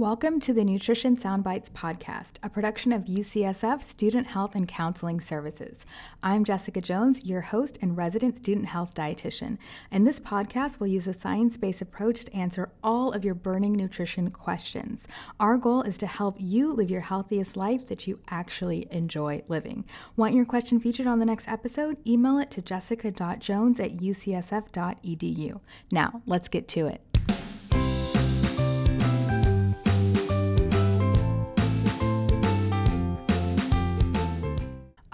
Welcome to the Nutrition SoundBytes podcast, a production of UCSF Student Health and Counseling Services. I'm Jessica Jones, your host and resident student health dietitian, and this podcast will use a science based approach to answer all of your burning nutrition questions. Our goal is to help you live your healthiest life that you actually enjoy living. Want your question featured on the next episode? Email it to jessica.jones at ucsf.edu. Now, let's get to it.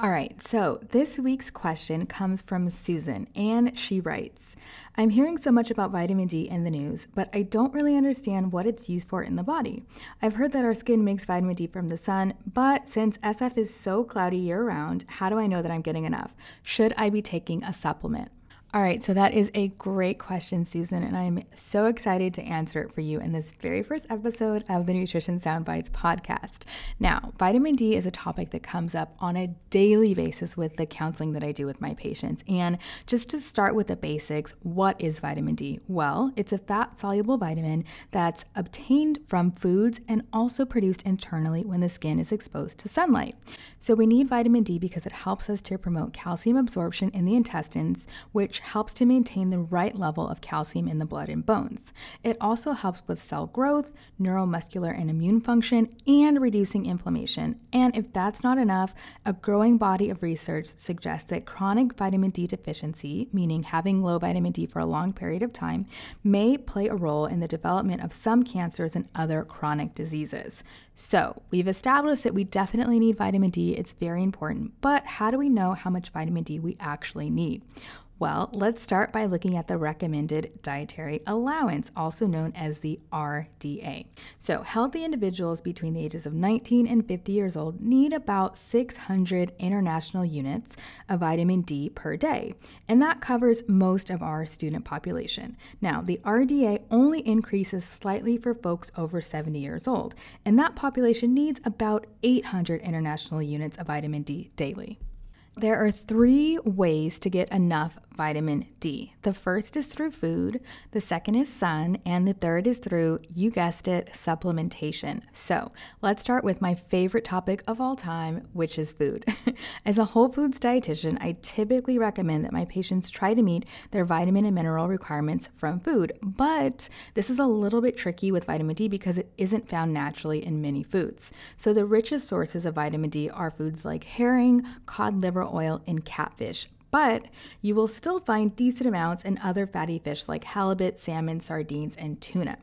All right, so this week's question comes from Susan, and she writes I'm hearing so much about vitamin D in the news, but I don't really understand what it's used for in the body. I've heard that our skin makes vitamin D from the sun, but since SF is so cloudy year round, how do I know that I'm getting enough? Should I be taking a supplement? All right, so that is a great question, Susan, and I'm so excited to answer it for you in this very first episode of the Nutrition SoundBytes podcast. Now, vitamin D is a topic that comes up on a daily basis with the counseling that I do with my patients. And just to start with the basics, what is vitamin D? Well, it's a fat soluble vitamin that's obtained from foods and also produced internally when the skin is exposed to sunlight. So, we need vitamin D because it helps us to promote calcium absorption in the intestines, which helps to maintain the right level of calcium in the blood and bones. It also helps with cell growth, neuromuscular and immune function, and reducing inflammation. And if that's not enough, a growing body of research suggests that chronic vitamin D deficiency, meaning having low vitamin D for a long period of time, may play a role in the development of some cancers and other chronic diseases. So, we've established that we definitely need vitamin D, it's very important, but how do we know how much vitamin D we actually need? Well, let's start by looking at the recommended dietary allowance, also known as the RDA. So, healthy individuals between the ages of 19 and 50 years old need about 600 international units of vitamin D per day, and that covers most of our student population. Now, the RDA only increases slightly for folks over 70 years old, and that population needs about 800 international units of vitamin D daily. There are three ways to get enough vitamin D. The first is through food, the second is sun, and the third is through, you guessed it, supplementation. So let's start with my favorite topic of all time, which is food. As a whole foods dietitian, I typically recommend that my patients try to meet their vitamin and mineral requirements from food, but this is a little bit tricky with vitamin D because it isn't found naturally in many foods. So the richest sources of vitamin D are foods like herring, cod liver oil, and catfish but you will still find decent amounts in other fatty fish like halibut, salmon, sardines, and tuna.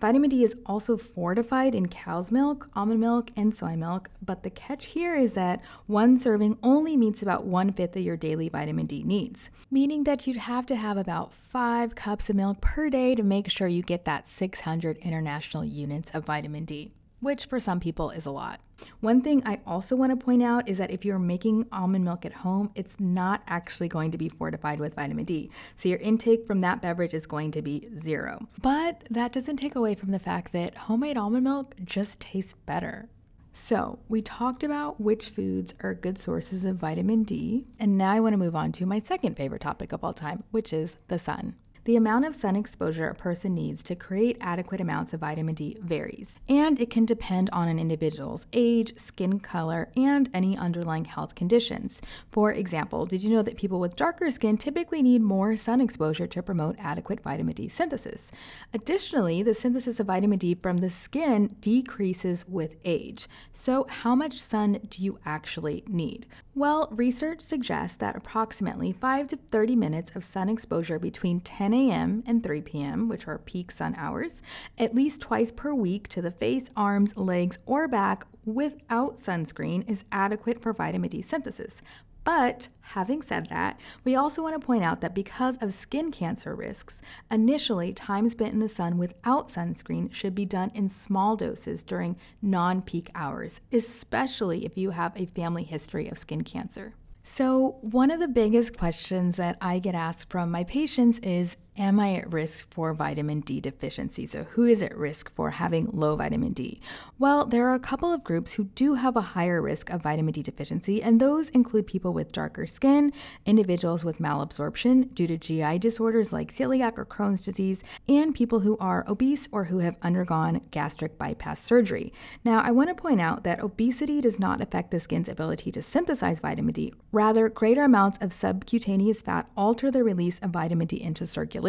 Vitamin D is also fortified in cow's milk, almond milk, and soy milk, but the catch here is that one serving only meets about one fifth of your daily vitamin D needs, meaning that you'd have to have about five cups of milk per day to make sure you get that 600 international units of vitamin D which for some people is a lot. One thing I also want to point out is that if you're making almond milk at home, it's not actually going to be fortified with vitamin D. So your intake from that beverage is going to be zero. But that doesn't take away from the fact that homemade almond milk just tastes better. So, we talked about which foods are good sources of vitamin D, and now I want to move on to my second favorite topic of all time, which is the sun. The amount of sun exposure a person needs to create adequate amounts of vitamin D varies, and it can depend on an individual's age, skin color, and any underlying health conditions. For example, did you know that people with darker skin typically need more sun exposure to promote adequate vitamin D synthesis? Additionally, the synthesis of vitamin D from the skin decreases with age. So, how much sun do you actually need? Well, research suggests that approximately 5 to 30 minutes of sun exposure between 10 a.m. and 3 p.m., which are peak sun hours, at least twice per week to the face, arms, legs, or back without sunscreen is adequate for vitamin D synthesis. But having said that, we also want to point out that because of skin cancer risks, initially time spent in the sun without sunscreen should be done in small doses during non peak hours, especially if you have a family history of skin cancer. So, one of the biggest questions that I get asked from my patients is am I at risk for vitamin D deficiency? So, who is at risk for having low vitamin D? Well, there are a couple of groups who do have a higher risk of vitamin D deficiency, and those include people with darker skin, individuals with malabsorption due to GI disorders like celiac or Crohn's disease, and people who are obese or who have undergone gastric bypass surgery. Now, I want to point out that obesity does not affect the skin's ability to synthesize vitamin D. Rather, greater amounts of subcutaneous fat alter the release of vitamin D into circulation.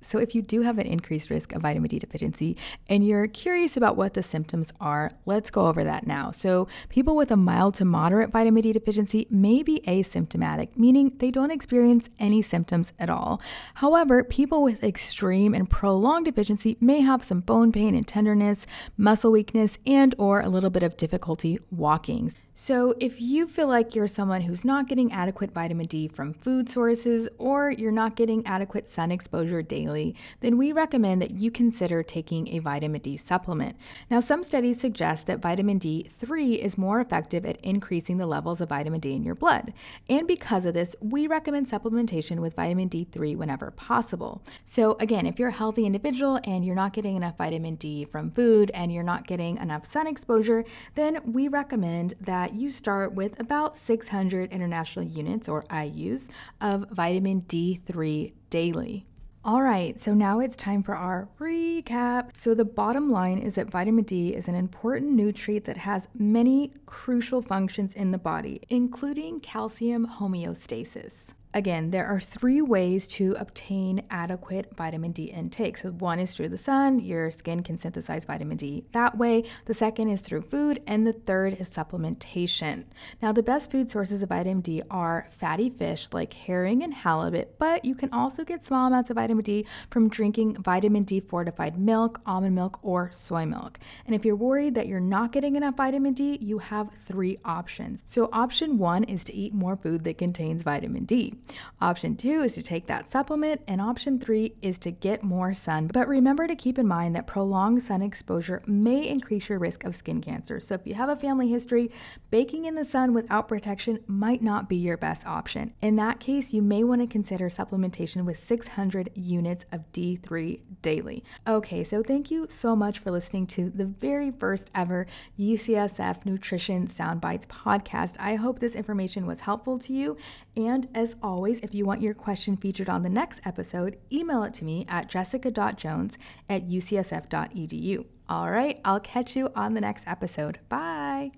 So, if you do have an increased risk of vitamin D deficiency and you're curious about what the symptoms are, let's go over that now. So, people with a mild to moderate vitamin D deficiency may be asymptomatic, meaning they don't experience any symptoms at all. However, people with extreme and prolonged deficiency may have some bone pain and tenderness, muscle weakness, and or a little bit of difficulty walking. So, if you feel like you're someone who's not getting adequate vitamin D from food sources or you're not getting adequate sun exposure daily, then we recommend that you consider taking a vitamin D supplement. Now, some studies suggest that vitamin D3 is more effective at increasing the levels of vitamin D in your blood. And because of this, we recommend supplementation with vitamin D3 whenever possible. So, again, if you're a healthy individual and you're not getting enough vitamin D from food and you're not getting enough sun exposure, then we recommend that that you start with about 600 international units or IUs of vitamin D3 daily. All right, so now it's time for our recap. So, the bottom line is that vitamin D is an important nutrient that has many crucial functions in the body, including calcium homeostasis. Again, there are three ways to obtain adequate vitamin D intake. So, one is through the sun, your skin can synthesize vitamin D that way. The second is through food, and the third is supplementation. Now, the best food sources of vitamin D are fatty fish like herring and halibut, but you can also get small amounts of vitamin D from drinking vitamin D fortified milk, almond milk, or soy milk. And if you're worried that you're not getting enough vitamin D, you have three options. So, option one is to eat more food that contains vitamin D. Option two is to take that supplement, and option three is to get more sun. But remember to keep in mind that prolonged sun exposure may increase your risk of skin cancer. So if you have a family history, baking in the sun without protection might not be your best option. In that case, you may want to consider supplementation with 600 units of D3 daily. Okay, so thank you so much for listening to the very first ever UCSF Nutrition SoundBytes podcast. I hope this information was helpful to you. And as always, always, if you want your question featured on the next episode, email it to me at jessica.jones at ucsf.edu. All right, I'll catch you on the next episode. Bye.